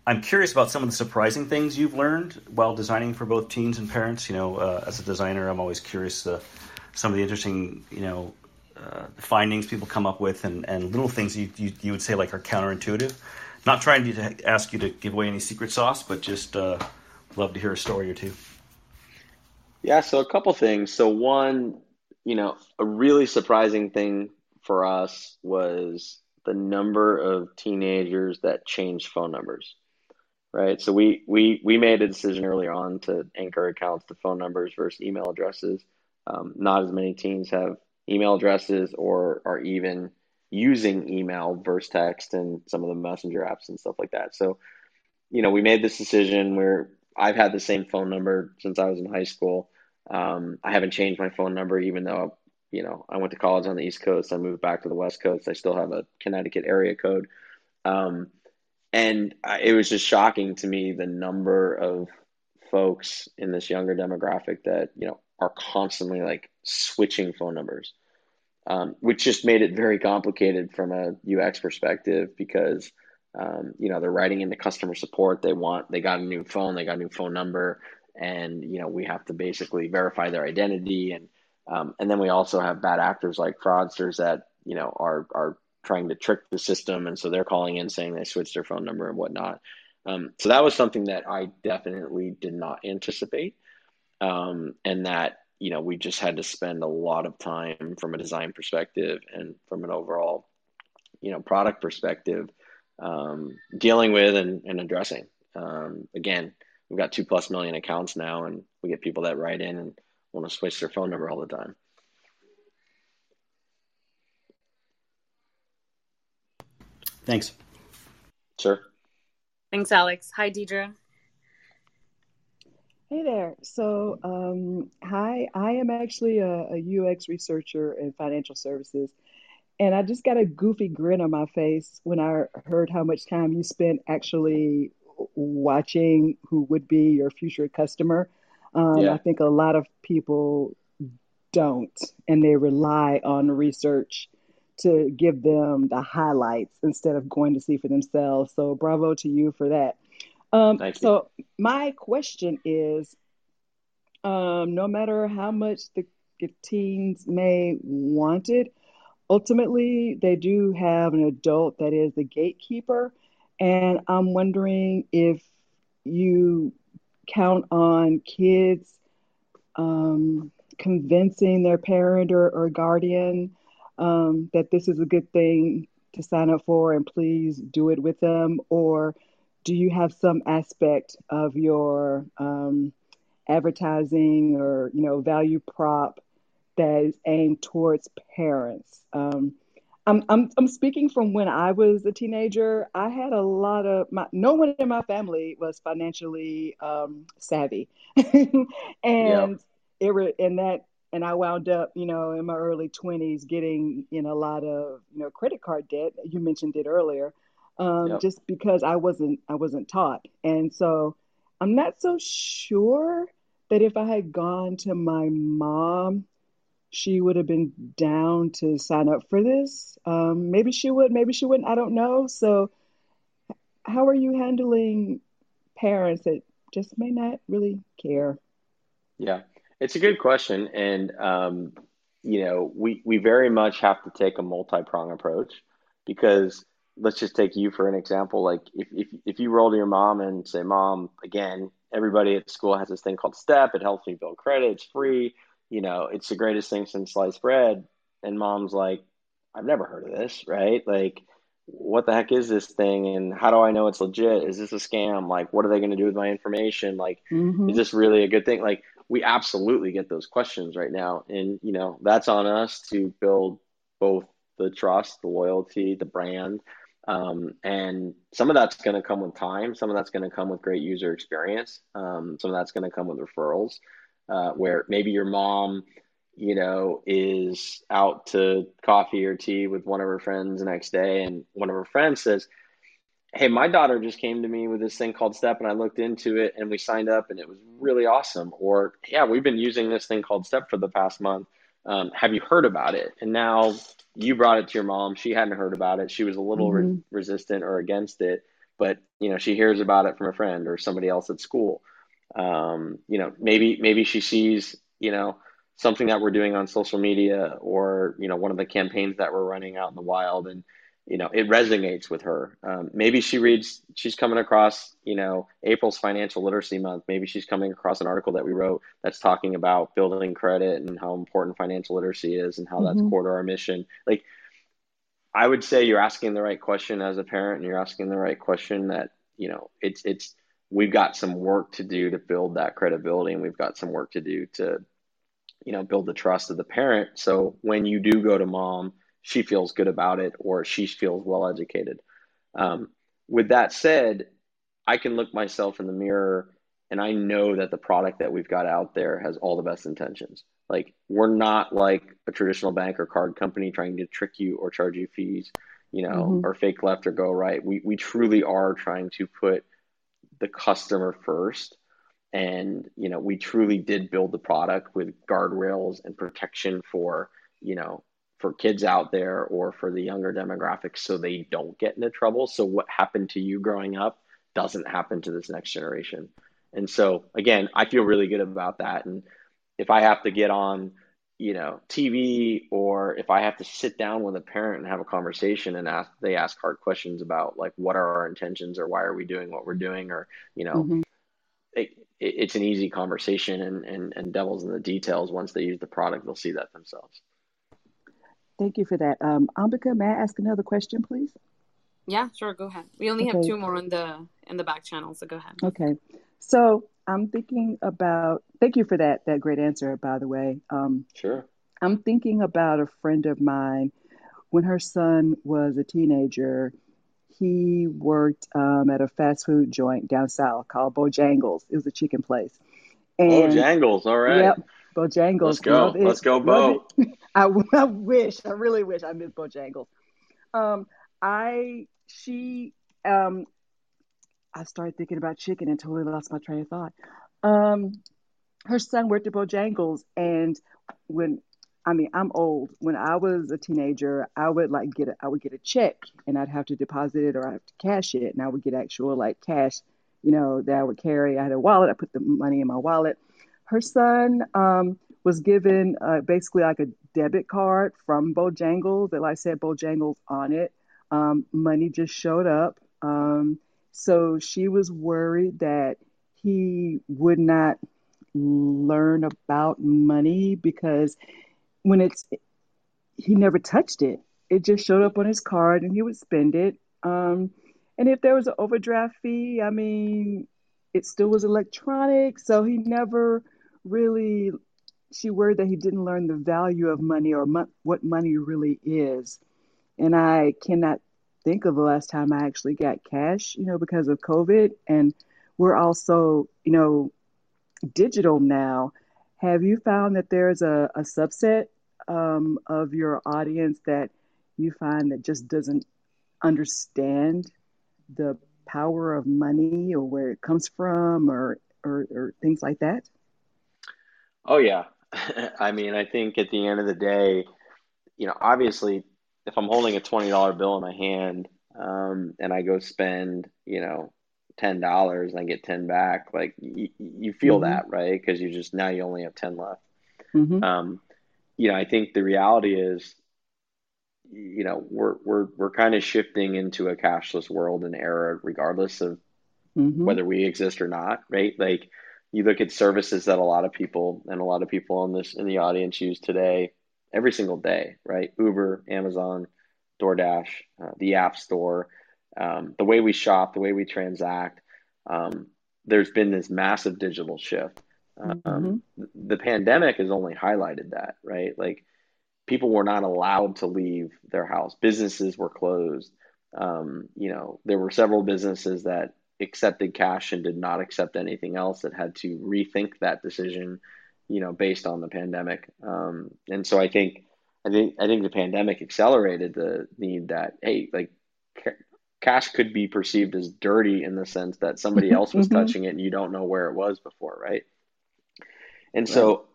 I'm curious about some of the surprising things you've learned while designing for both teens and parents. You know, uh, as a designer, I'm always curious uh, some of the interesting, you know, uh, findings people come up with and, and little things you, you, you, would say like are counterintuitive. Not trying to ask you to give away any secret sauce, but just uh, love to hear a story or two. Yeah, so a couple things. So one, you know, a really surprising thing for us was the number of teenagers that change phone numbers. Right. So we we we made a decision early on to anchor accounts to phone numbers versus email addresses. Um, not as many teens have email addresses or are even using email versus text and some of the messenger apps and stuff like that. So, you know, we made this decision where I've had the same phone number since I was in high school. Um, I haven't changed my phone number, even though you know I went to college on the East Coast. I moved back to the West Coast. I still have a Connecticut area code, um, and I, it was just shocking to me the number of folks in this younger demographic that you know are constantly like switching phone numbers, um, which just made it very complicated from a UX perspective because um, you know they're writing into customer support. They want they got a new phone, they got a new phone number and you know we have to basically verify their identity and um, and then we also have bad actors like fraudsters that you know are are trying to trick the system. And so they're calling in saying they switched their phone number and whatnot. Um, so that was something that i definitely did not anticipate. Um, and that you know we just had to spend a lot of time from a design perspective and from an overall you know product perspective um, dealing with and, and addressing. Um, again we've got two plus million accounts now, and we get people that write in and want to switch their phone number all the time. Thanks. Sure. Thanks, Alex. Hi, Deidre. Hey there. So, um, hi, I am actually a, a UX researcher in financial services. And I just got a goofy grin on my face when I heard how much time you spent actually watching who would be your future customer. Um, yeah. I think a lot of people don't, and they rely on research to give them the highlights instead of going to see for themselves. So, bravo to you for that. Um, so, my question is um, no matter how much the teens may want it, ultimately they do have an adult that is the gatekeeper. And I'm wondering if you count on kids um, convincing their parent or, or guardian um, that this is a good thing to sign up for and please do it with them? Or do you have some aspect of your um, advertising or you know value prop that is aimed towards parents? Um, I'm, I'm I'm speaking from when I was a teenager. I had a lot of my no one in my family was financially um, savvy, [laughs] and yeah. it re, and that and I wound up, you know, in my early 20s getting in a lot of you know credit card debt. You mentioned it earlier, um, yep. just because I wasn't I wasn't taught, and so I'm not so sure that if I had gone to my mom she would have been down to sign up for this. Um, maybe she would, maybe she wouldn't. I don't know. So, how are you handling parents that just may not really care? Yeah, it's a good question, and um, you know, we we very much have to take a multi prong approach because let's just take you for an example. Like if if if you roll to your mom and say, "Mom, again, everybody at school has this thing called STEP. It helps me build credit. It's free." You know, it's the greatest thing since sliced bread. And mom's like, I've never heard of this, right? Like, what the heck is this thing? And how do I know it's legit? Is this a scam? Like, what are they going to do with my information? Like, mm-hmm. is this really a good thing? Like, we absolutely get those questions right now. And, you know, that's on us to build both the trust, the loyalty, the brand. Um, and some of that's going to come with time. Some of that's going to come with great user experience. Um, some of that's going to come with referrals uh, where maybe your mom, you know, is out to coffee or tea with one of her friends the next day, and one of her friends says, Hey, my daughter just came to me with this thing called Step, and I looked into it and we signed up, and it was really awesome. Or, yeah, we've been using this thing called Step for the past month. Um, have you heard about it? And now you brought it to your mom. She hadn't heard about it. She was a little mm-hmm. re- resistant or against it, but you know, she hears about it from a friend or somebody else at school. Um, you know, maybe maybe she sees you know something that we're doing on social media or you know one of the campaigns that we're running out in the wild and you know, it resonates with her. Um, maybe she reads, she's coming across, you know, April's Financial Literacy Month. Maybe she's coming across an article that we wrote that's talking about building credit and how important financial literacy is and how mm-hmm. that's core to our mission. Like, I would say you're asking the right question as a parent, and you're asking the right question that you know it's it's we've got some work to do to build that credibility, and we've got some work to do to you know build the trust of the parent. So when you do go to mom she feels good about it or she feels well educated. Um, with that said, I can look myself in the mirror and I know that the product that we've got out there has all the best intentions. Like we're not like a traditional bank or card company trying to trick you or charge you fees, you know, mm-hmm. or fake left or go right. We we truly are trying to put the customer first. And you know, we truly did build the product with guardrails and protection for you know for kids out there or for the younger demographics so they don't get into trouble. So what happened to you growing up doesn't happen to this next generation. And so again, I feel really good about that. And if I have to get on, you know, TV or if I have to sit down with a parent and have a conversation and ask they ask hard questions about like what are our intentions or why are we doing what we're doing or, you know, mm-hmm. it, it, it's an easy conversation and, and, and devil's in the details. Once they use the product, they'll see that themselves. Thank you for that. Um, Ambika, may I ask another question, please? Yeah, sure. Go ahead. We only okay. have two more in the in the back channel, so go ahead. Okay. So I'm thinking about. Thank you for that that great answer, by the way. Um, sure. I'm thinking about a friend of mine. When her son was a teenager, he worked um, at a fast food joint down south called Bojangles. It was a chicken place. And, Bojangles, all right. Yep. Bojangles. Let's go. Let's go, Bo. [laughs] I, [laughs] I wish. I really wish I miss Bojangles. Um, I she um, I started thinking about chicken and totally lost my train of thought. Um, her son worked at Bojangles, and when I mean I'm old. When I was a teenager, I would like get a, I would get a check, and I'd have to deposit it or I have to cash it, and I would get actual like cash, you know, that I would carry. I had a wallet. I put the money in my wallet her son um, was given uh, basically like a debit card from Bojangles that like I said Bojangles on it. Um, money just showed up. Um, so she was worried that he would not learn about money because when it's he never touched it. It just showed up on his card and he would spend it. Um, and if there was an overdraft fee, I mean, it still was electronic, so he never really she worried that he didn't learn the value of money or mo- what money really is. And I cannot think of the last time I actually got cash, you know, because of COVID. And we're also, you know, digital now. Have you found that there's a, a subset um, of your audience that you find that just doesn't understand the power of money or where it comes from or, or, or things like that? Oh yeah. [laughs] I mean, I think at the end of the day, you know, obviously, if I'm holding a twenty dollar bill in my hand, um, and I go spend, you know, ten dollars and I get ten back, like y- you feel mm-hmm. that, right? Because you just now you only have ten left. Mm-hmm. Um, you know, I think the reality is, you know, we're we're we're kind of shifting into a cashless world and era, regardless of mm-hmm. whether we exist or not, right? Like you look at services that a lot of people and a lot of people in this in the audience use today every single day, right? Uber, Amazon, DoorDash, uh, the App Store, um, the way we shop, the way we transact. Um, there's been this massive digital shift. Um, mm-hmm. The pandemic has only highlighted that, right? Like people were not allowed to leave their house. Businesses were closed. Um, you know, there were several businesses that accepted cash and did not accept anything else that had to rethink that decision you know based on the pandemic um, and so i think i think i think the pandemic accelerated the need that hey like ca- cash could be perceived as dirty in the sense that somebody [laughs] else was mm-hmm. touching it and you don't know where it was before right and right. so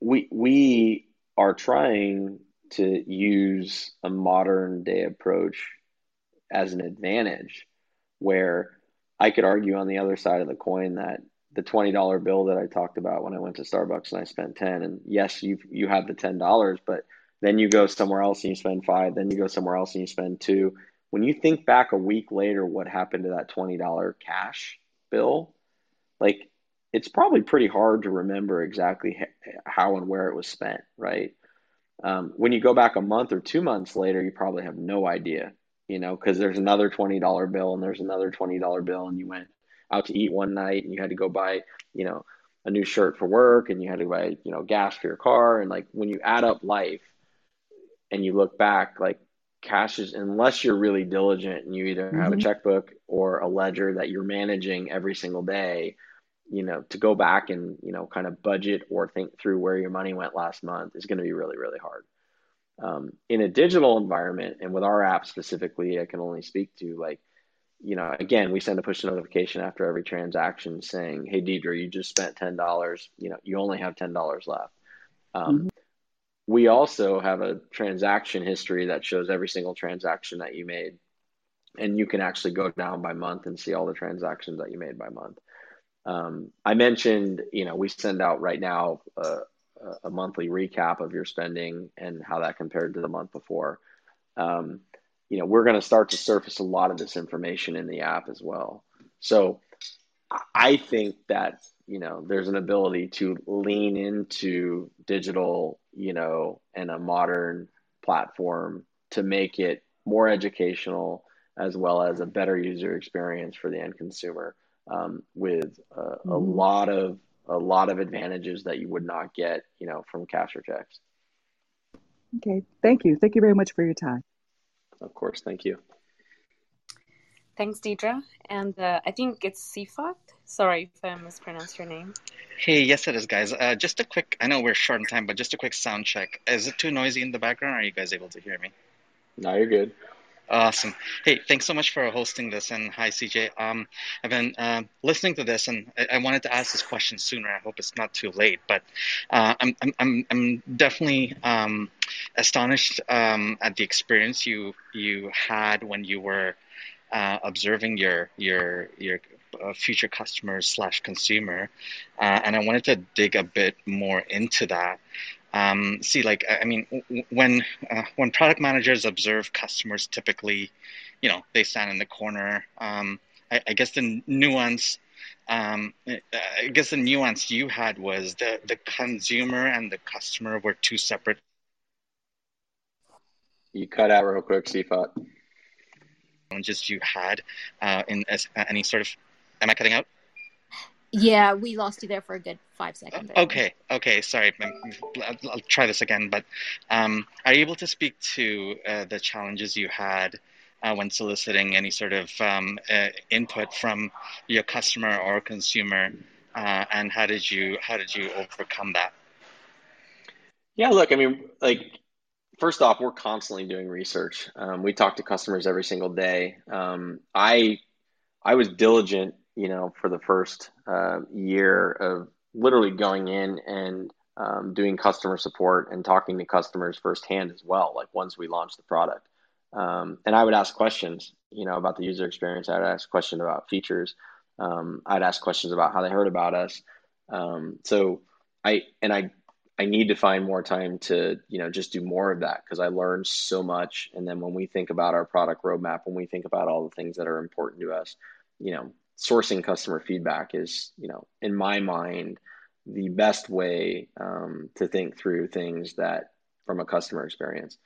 we we are trying to use a modern day approach as an advantage where I could argue on the other side of the coin that the twenty dollar bill that I talked about when I went to Starbucks and I spent ten, and yes, you you have the ten dollars, but then you go somewhere else and you spend five, then you go somewhere else and you spend two. When you think back a week later, what happened to that $20 cash bill? Like, it's probably pretty hard to remember exactly how and where it was spent, right? Um, when you go back a month or two months later, you probably have no idea, you know, because there's another $20 bill and there's another $20 bill, and you went out to eat one night and you had to go buy, you know, a new shirt for work and you had to buy, you know, gas for your car. And like when you add up life and you look back, like cash is, unless you're really diligent and you either have mm-hmm. a checkbook or a ledger that you're managing every single day, you know, to go back and, you know, kind of budget or think through where your money went last month is going to be really, really hard. Um, in a digital environment and with our app specifically, I can only speak to like, you know, again, we send a push notification after every transaction saying, "Hey, Deidre, you just spent ten dollars. You know, you only have ten dollars left." Um, mm-hmm. We also have a transaction history that shows every single transaction that you made, and you can actually go down by month and see all the transactions that you made by month. Um, I mentioned, you know, we send out right now a, a, monthly recap of your spending and how that compared to the month before. Um, you know, we're going to start to surface a lot of this information in the app as well. So I think that, you know, there's an ability to lean into digital, you know, and a modern platform to make it more educational as well as a better user experience for the end consumer um, with uh, mm-hmm. a lot of a lot of advantages that you would not get, you know, from cash or checks. Okay, thank you. Thank you very much for your time. Of course, thank you. Thanks, Deidre. And uh, I think it's Sifat. Sorry if I mispronounced your name. Hey, yes, it is, guys. Uh, just a quick, I know we're short on time, but just a quick sound check. Is it too noisy in the background? Are you guys able to hear me? No, you're good. Awesome. Hey, thanks so much for hosting this. And hi, CJ. Um, I've been uh, listening to this, and I, I, wanted to ask this question sooner. I hope it's not too late, but uh, I'm, I'm, I'm definitely um, astonished um, at the experience you you had when you were uh, observing your your your uh, future customers slash consumer, uh, and I wanted to dig a bit more into that. Um, see, like I mean, when uh, when product managers observe customers, typically, you know, they stand in the corner. Um, I, I, guess the nuance, um, I guess the nuance you had was the the consumer and the customer were two separate. You cut out real quick, Sifat. Challenges you had uh, in as, any sort of. Am I cutting out? Yeah, we lost you there for a good five seconds. Okay, okay, sorry. I'll try this again. But um, are you able to speak to uh, the challenges you had uh, when soliciting any sort of um, uh, input from your customer or consumer, uh, and how did you how did you overcome that? Yeah, look, I mean, like first off, we're constantly doing research. Um, we talk to customers every single day. Um, I I was diligent you know, for the first uh, year of literally going in and um, doing customer support and talking to customers firsthand as well, like once we launched the product. Um, and I would ask questions, you know, about the user experience. I'd ask questions about features. Um, I'd ask questions about how they heard about us. Um, so I and I I need to find more time to you know just do more of that because I learned so much. And then when we think about our product roadmap, when we think about all the things that are important to us, you know, sourcing customer feedback is, you know, in my mind, the best way um, to think through things that from a customer experience.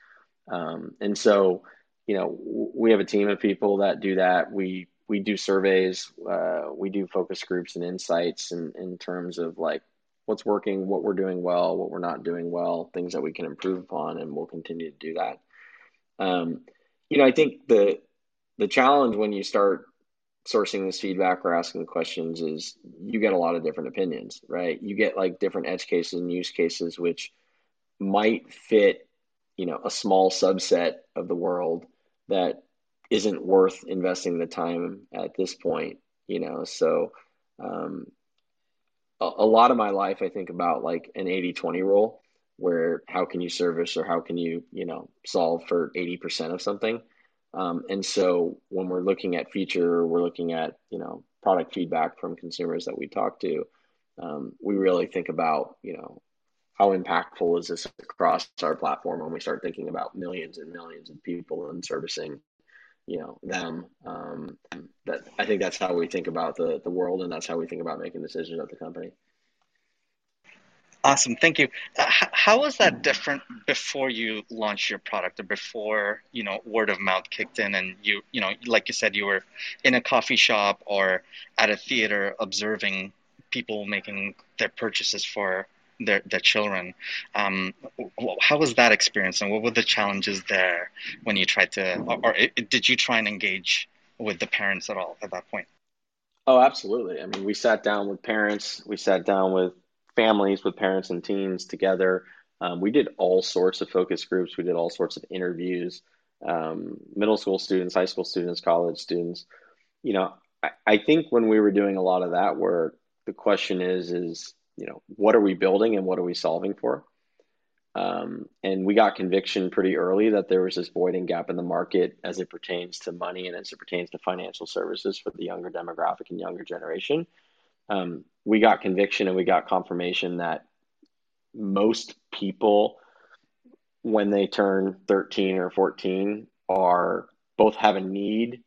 Um, and so, you know, we have a team of people that do that. We we do surveys, uh, we do focus groups and insights in, in terms of like what's working, what we're doing well, what we're not doing well, things that we can improve upon, and we'll continue to do that. Um, you know, I think the the challenge when you start sourcing this feedback or asking questions is you get a lot of different opinions, right? You get like different edge cases and use cases which might fit, you know, a small subset of the world that isn't worth investing the time at this point, you know. So um, a, lot of my life I think about like an 80-20 rule where how can you service or how can you, you know, solve for 80% of something um, and so when we're looking at feature, we're looking at you know product feedback from consumers that we talk to. Um, we really think about you know how impactful is this across our platform when we start thinking about millions and millions of people and servicing you know them um, that i think that's how we think about the the world and that's how we think about making decisions at the company. Awesome. Thank you. Uh, how was that different before you launched your product or before you know word of mouth kicked in and you you know like you said you were in a coffee shop or at a theater observing people making their purchases for their, their children. Um, how was that experience, and what were the challenges there when you tried to, or, or it, did you try and engage with the parents at all at that point? Oh, absolutely. I mean, we sat down with parents, we sat down with families, with parents and teens together. Um, we did all sorts of focus groups. We did all sorts of interviews. Um, middle school students, high school students, college students. You know, I, I think when we were doing a lot of that work, the question is, is you know, what are we building and what are we solving for? Um, and we got conviction pretty early that there was this void and gap in the market as it pertains to money and as it pertains to financial services for the younger demographic and younger generation. Um, we got conviction and we got confirmation that most people, when they turn 13 or 14, are both have a need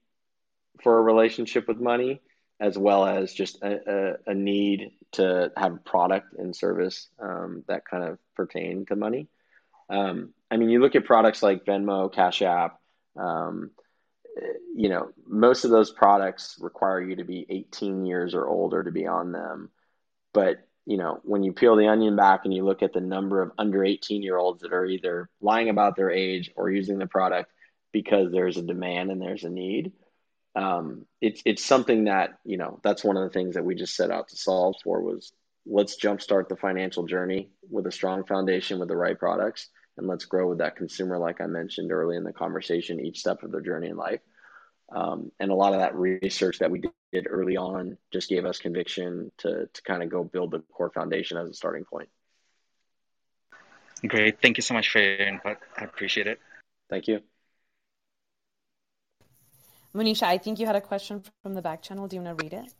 for a relationship with money as well as just a, a, a need to have product and service um, that kind of pertain to money. Um, I mean, you look at products like Venmo, Cash App, um, you know, most of those products require you to be 18 years or older to be on them. But, you know, when you peel the onion back and you look at the number of under 18 year olds that are either lying about their age or using the product because there's a demand and there's a need, um, it's it's something that you know that's one of the things that we just set out to solve for was let's jumpstart the financial journey with a strong foundation with the right products and let's grow with that consumer like i mentioned early in the conversation each step of their journey in life. Um, and a lot of that research that we did early on just gave us conviction to, to kind of go build the core foundation as a starting point. Great. Thank you so much for your input. I appreciate it. Thank you Monisha, I think you had a question from the back channel. Do you want to read it?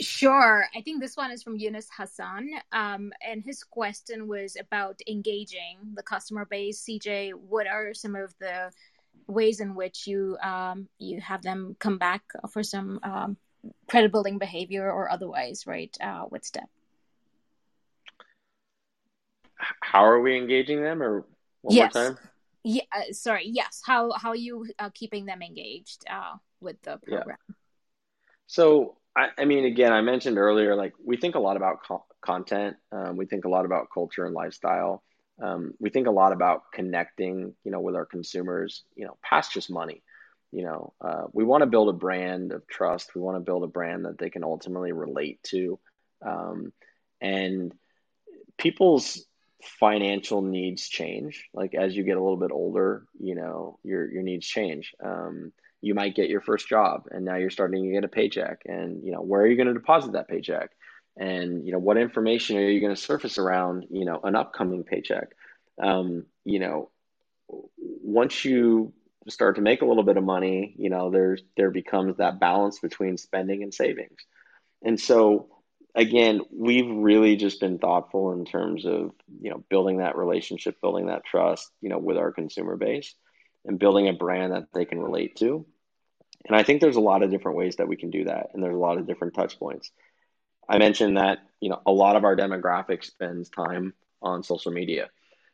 Sure. I think this one is from Yunus Hassan. Um, and his question was about engaging the customer base. CJ, what are some of the ways in which you um, you have them come back for some um, credit building behavior or otherwise, right? Uh, with Step. How are we engaging them, or one yes. more time? Yeah uh, sorry yes how how are you uh, keeping them engaged uh, with the program yeah. so I, I, mean again i mentioned earlier like we think a lot about co- content um, we think a lot about culture and lifestyle um, we think a lot about connecting you know with our consumers you know past just money you know uh, we want to build a brand of trust we want to build a brand that they can ultimately relate to um, and people's financial needs change. Like as you get a little bit older, you know, your your needs change. Um, you might get your first job, and now you're starting to get a paycheck. And you know, where are you going to deposit that paycheck? And you know, what information are you going to surface around you know an upcoming paycheck? Um, you know, once you start to make a little bit of money, you know, there's there becomes that balance between spending and savings. And so again, we've really just been thoughtful in terms of you know building that relationship, building that trust, you know, with our consumer base, and building a brand that they can relate to. And I think there's a lot of different ways that we can do that, and there's a lot of different touch points. I mentioned that you know a lot of our demographic spends time on social media,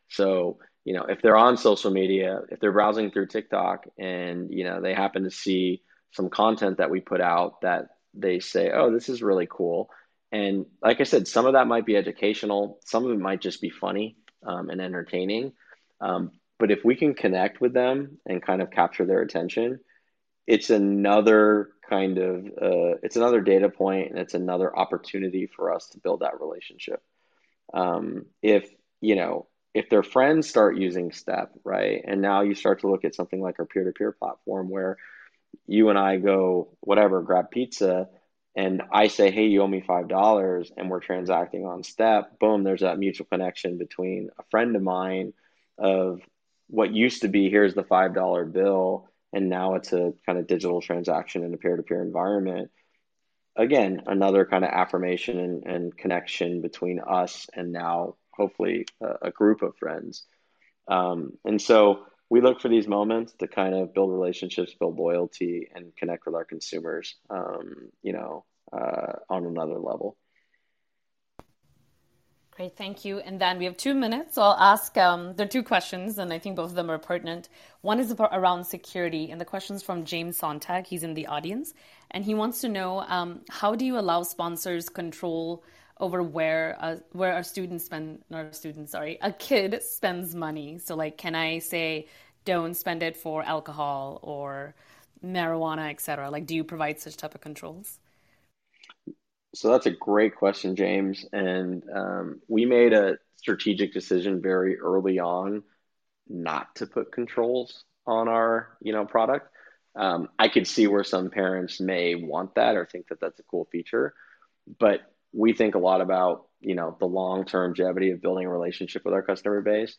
so you know if they're on social media, if they're browsing through TikTok, and you know they happen to see some content that we put out that they say, "Oh, this is really cool." And like I said, some of that might be educational, some of it might just be funny um, and entertaining. Um, but if we can connect with them and kind of capture their attention, it's another kind of uh, it's another data point and it's another opportunity for us to build that relationship. Um, if you know if their friends start using Step, right, and now you start to look at something like our peer-to-peer platform where you and I go whatever grab pizza and I say, hey, you owe me $5 and we're transacting on step, boom, there's that mutual connection between a friend of mine of what used to be here's the $5 bill and now it's a kind of digital transaction in a peer-to-peer environment again another kind of affirmation and, and connection between us and now hopefully a, a group of friends. Um, and so we look for these moments to kind of build relationships, build loyalty, and connect with our consumers, um, you know, uh, on another level. Great, thank you. And then we have two minutes, so I'll ask. Um, there are two questions, and I think both of them are pertinent. One is about, around security, and the question's from James Sontag. He's in the audience, and he wants to know um, how do you allow sponsors control over where uh, where our students spend, not our students, sorry, a kid spends money. So, like, can I say, don't spend it for alcohol or marijuana, etc.? Like, do you provide such type of controls? So that's a great question, James. And um, we made a strategic decision very early on not to put controls on our, you know, product. Um, I could see where some parents may want that or think that that's a cool feature, but we think a lot about, you know, the long-term longevity of building a relationship with our customer base.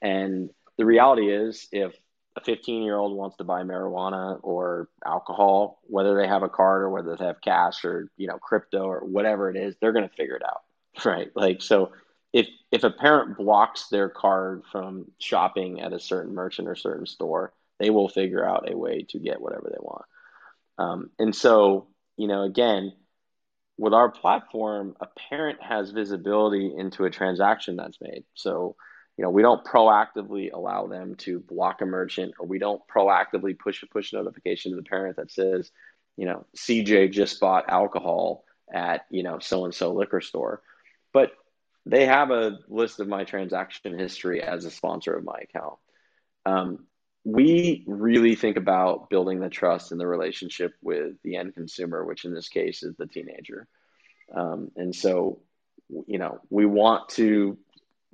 And the reality is, if a 15 year old wants to buy marijuana or alcohol, whether they have a card or whether they have cash or, you know, crypto or whatever it is, they're going to figure it out. [laughs] Right. Like, so if, if a parent blocks their card from shopping at a certain merchant or certain store, they will figure out a way to get whatever they want. Um, and so, you know, again, with our platform, a parent has visibility into a transaction that's made. So, you know, we don't proactively allow them to block a merchant or we don't proactively push a push notification to the parent that says, you know, CJ just bought alcohol at, you know, so and so liquor store. But they have a list of my transaction history as a sponsor of my account. Um, we really think about building the trust and the relationship with the end consumer, which in this case is the teenager. Um, and so, you know, we want to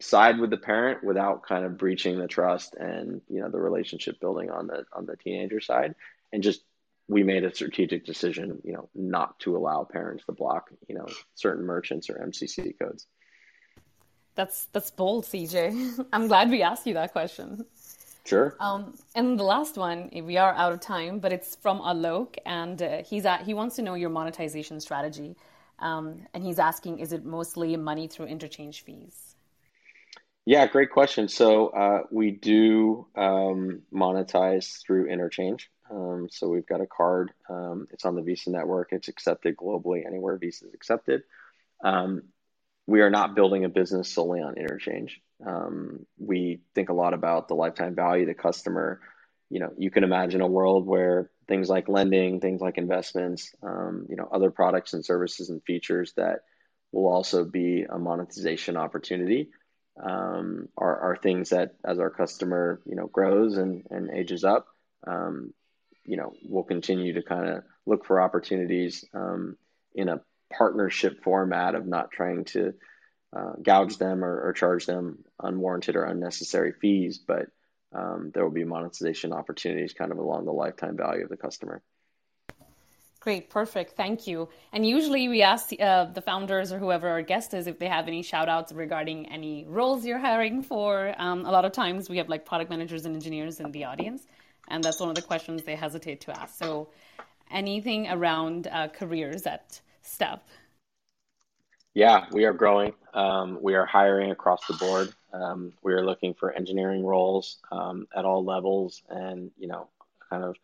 side with the parent without kind of breaching the trust and you know the relationship building on the on the teenager side. And just we made a strategic decision you know not to allow parents to block you know certain merchants or mcc codes. That's that's bold cj [laughs] i'm glad we asked you that question Sure. Um, and the last one, we are out of time, but it's from Alok, and uh, he's at, he wants to know your monetization strategy, um, and he's asking, is it mostly money through interchange fees? Yeah, great question. So uh, we do um, monetize through interchange. Um, so we've got a card. Um, it's on the Visa network. It's accepted globally anywhere Visa is accepted. We are not building a business solely on interchange. Um, we think a lot about the lifetime value of the customer. You know, you can imagine a world where things like lending, things like investments, um, you know, other products and services and features that will also be a monetization opportunity um, are, are things that as our customer you know grows and, and ages up um, you know we'll continue to kind of look for opportunities um, in a partnership format of not trying to uh, gouge them or, or, charge them unwarranted or unnecessary fees but um, there will be monetization opportunities kind of along the lifetime value of the customer Great, perfect. Thank you. And usually we ask uh, the founders or whoever our guest is if they have any shout outs regarding any roles you're hiring for. Um, a lot of times we have like product managers and engineers in the audience, and that's one of the questions they hesitate to ask. So, anything around uh, careers at Step? Yeah, we are growing. Um, we are hiring across the board. Um, we are looking for engineering roles um, at all levels and, you know, kind of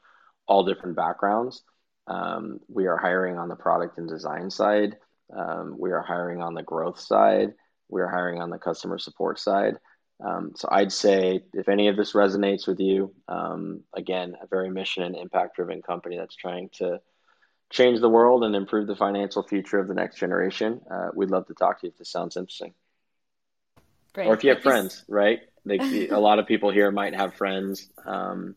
all different backgrounds. Um, we are hiring on the product and design side. Um, we are hiring on the growth side. We are hiring on the customer support side. Um, so I'd say if any of this resonates with you, again, a very mission and impact driven company that's trying to change the world and improve the financial future of the next generation, uh, we'd love to talk to you if this sounds interesting. Great. Or if you have friends, right? They, a lot of people here might have friends. Um,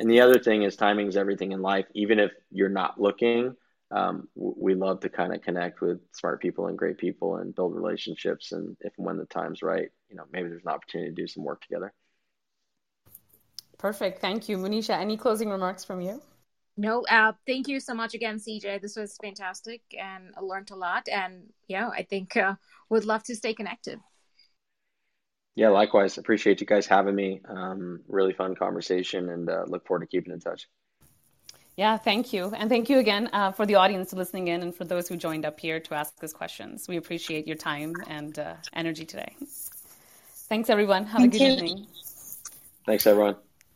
and the other thing is timing is everything in life. Even if you're not looking, um, we love to kind of connect with smart people and great people and build relationships. And if and when the time's right, you know, maybe there's an opportunity to do some work together. Perfect. Thank you. Monisha, any closing remarks from you? No, uh, thank you so much again, CJ. This was fantastic and I learned a lot. And yeah, I think uh, would love to stay connected. Yeah, likewise. Appreciate you guys having me. Um, really fun conversation and uh, look forward to keeping in touch. Yeah, thank you. And thank you again uh, for the audience listening in and for those who joined up here to ask us questions. We appreciate your time and uh, energy today. Thanks, everyone. Have Thank a good you. evening. Thanks, everyone.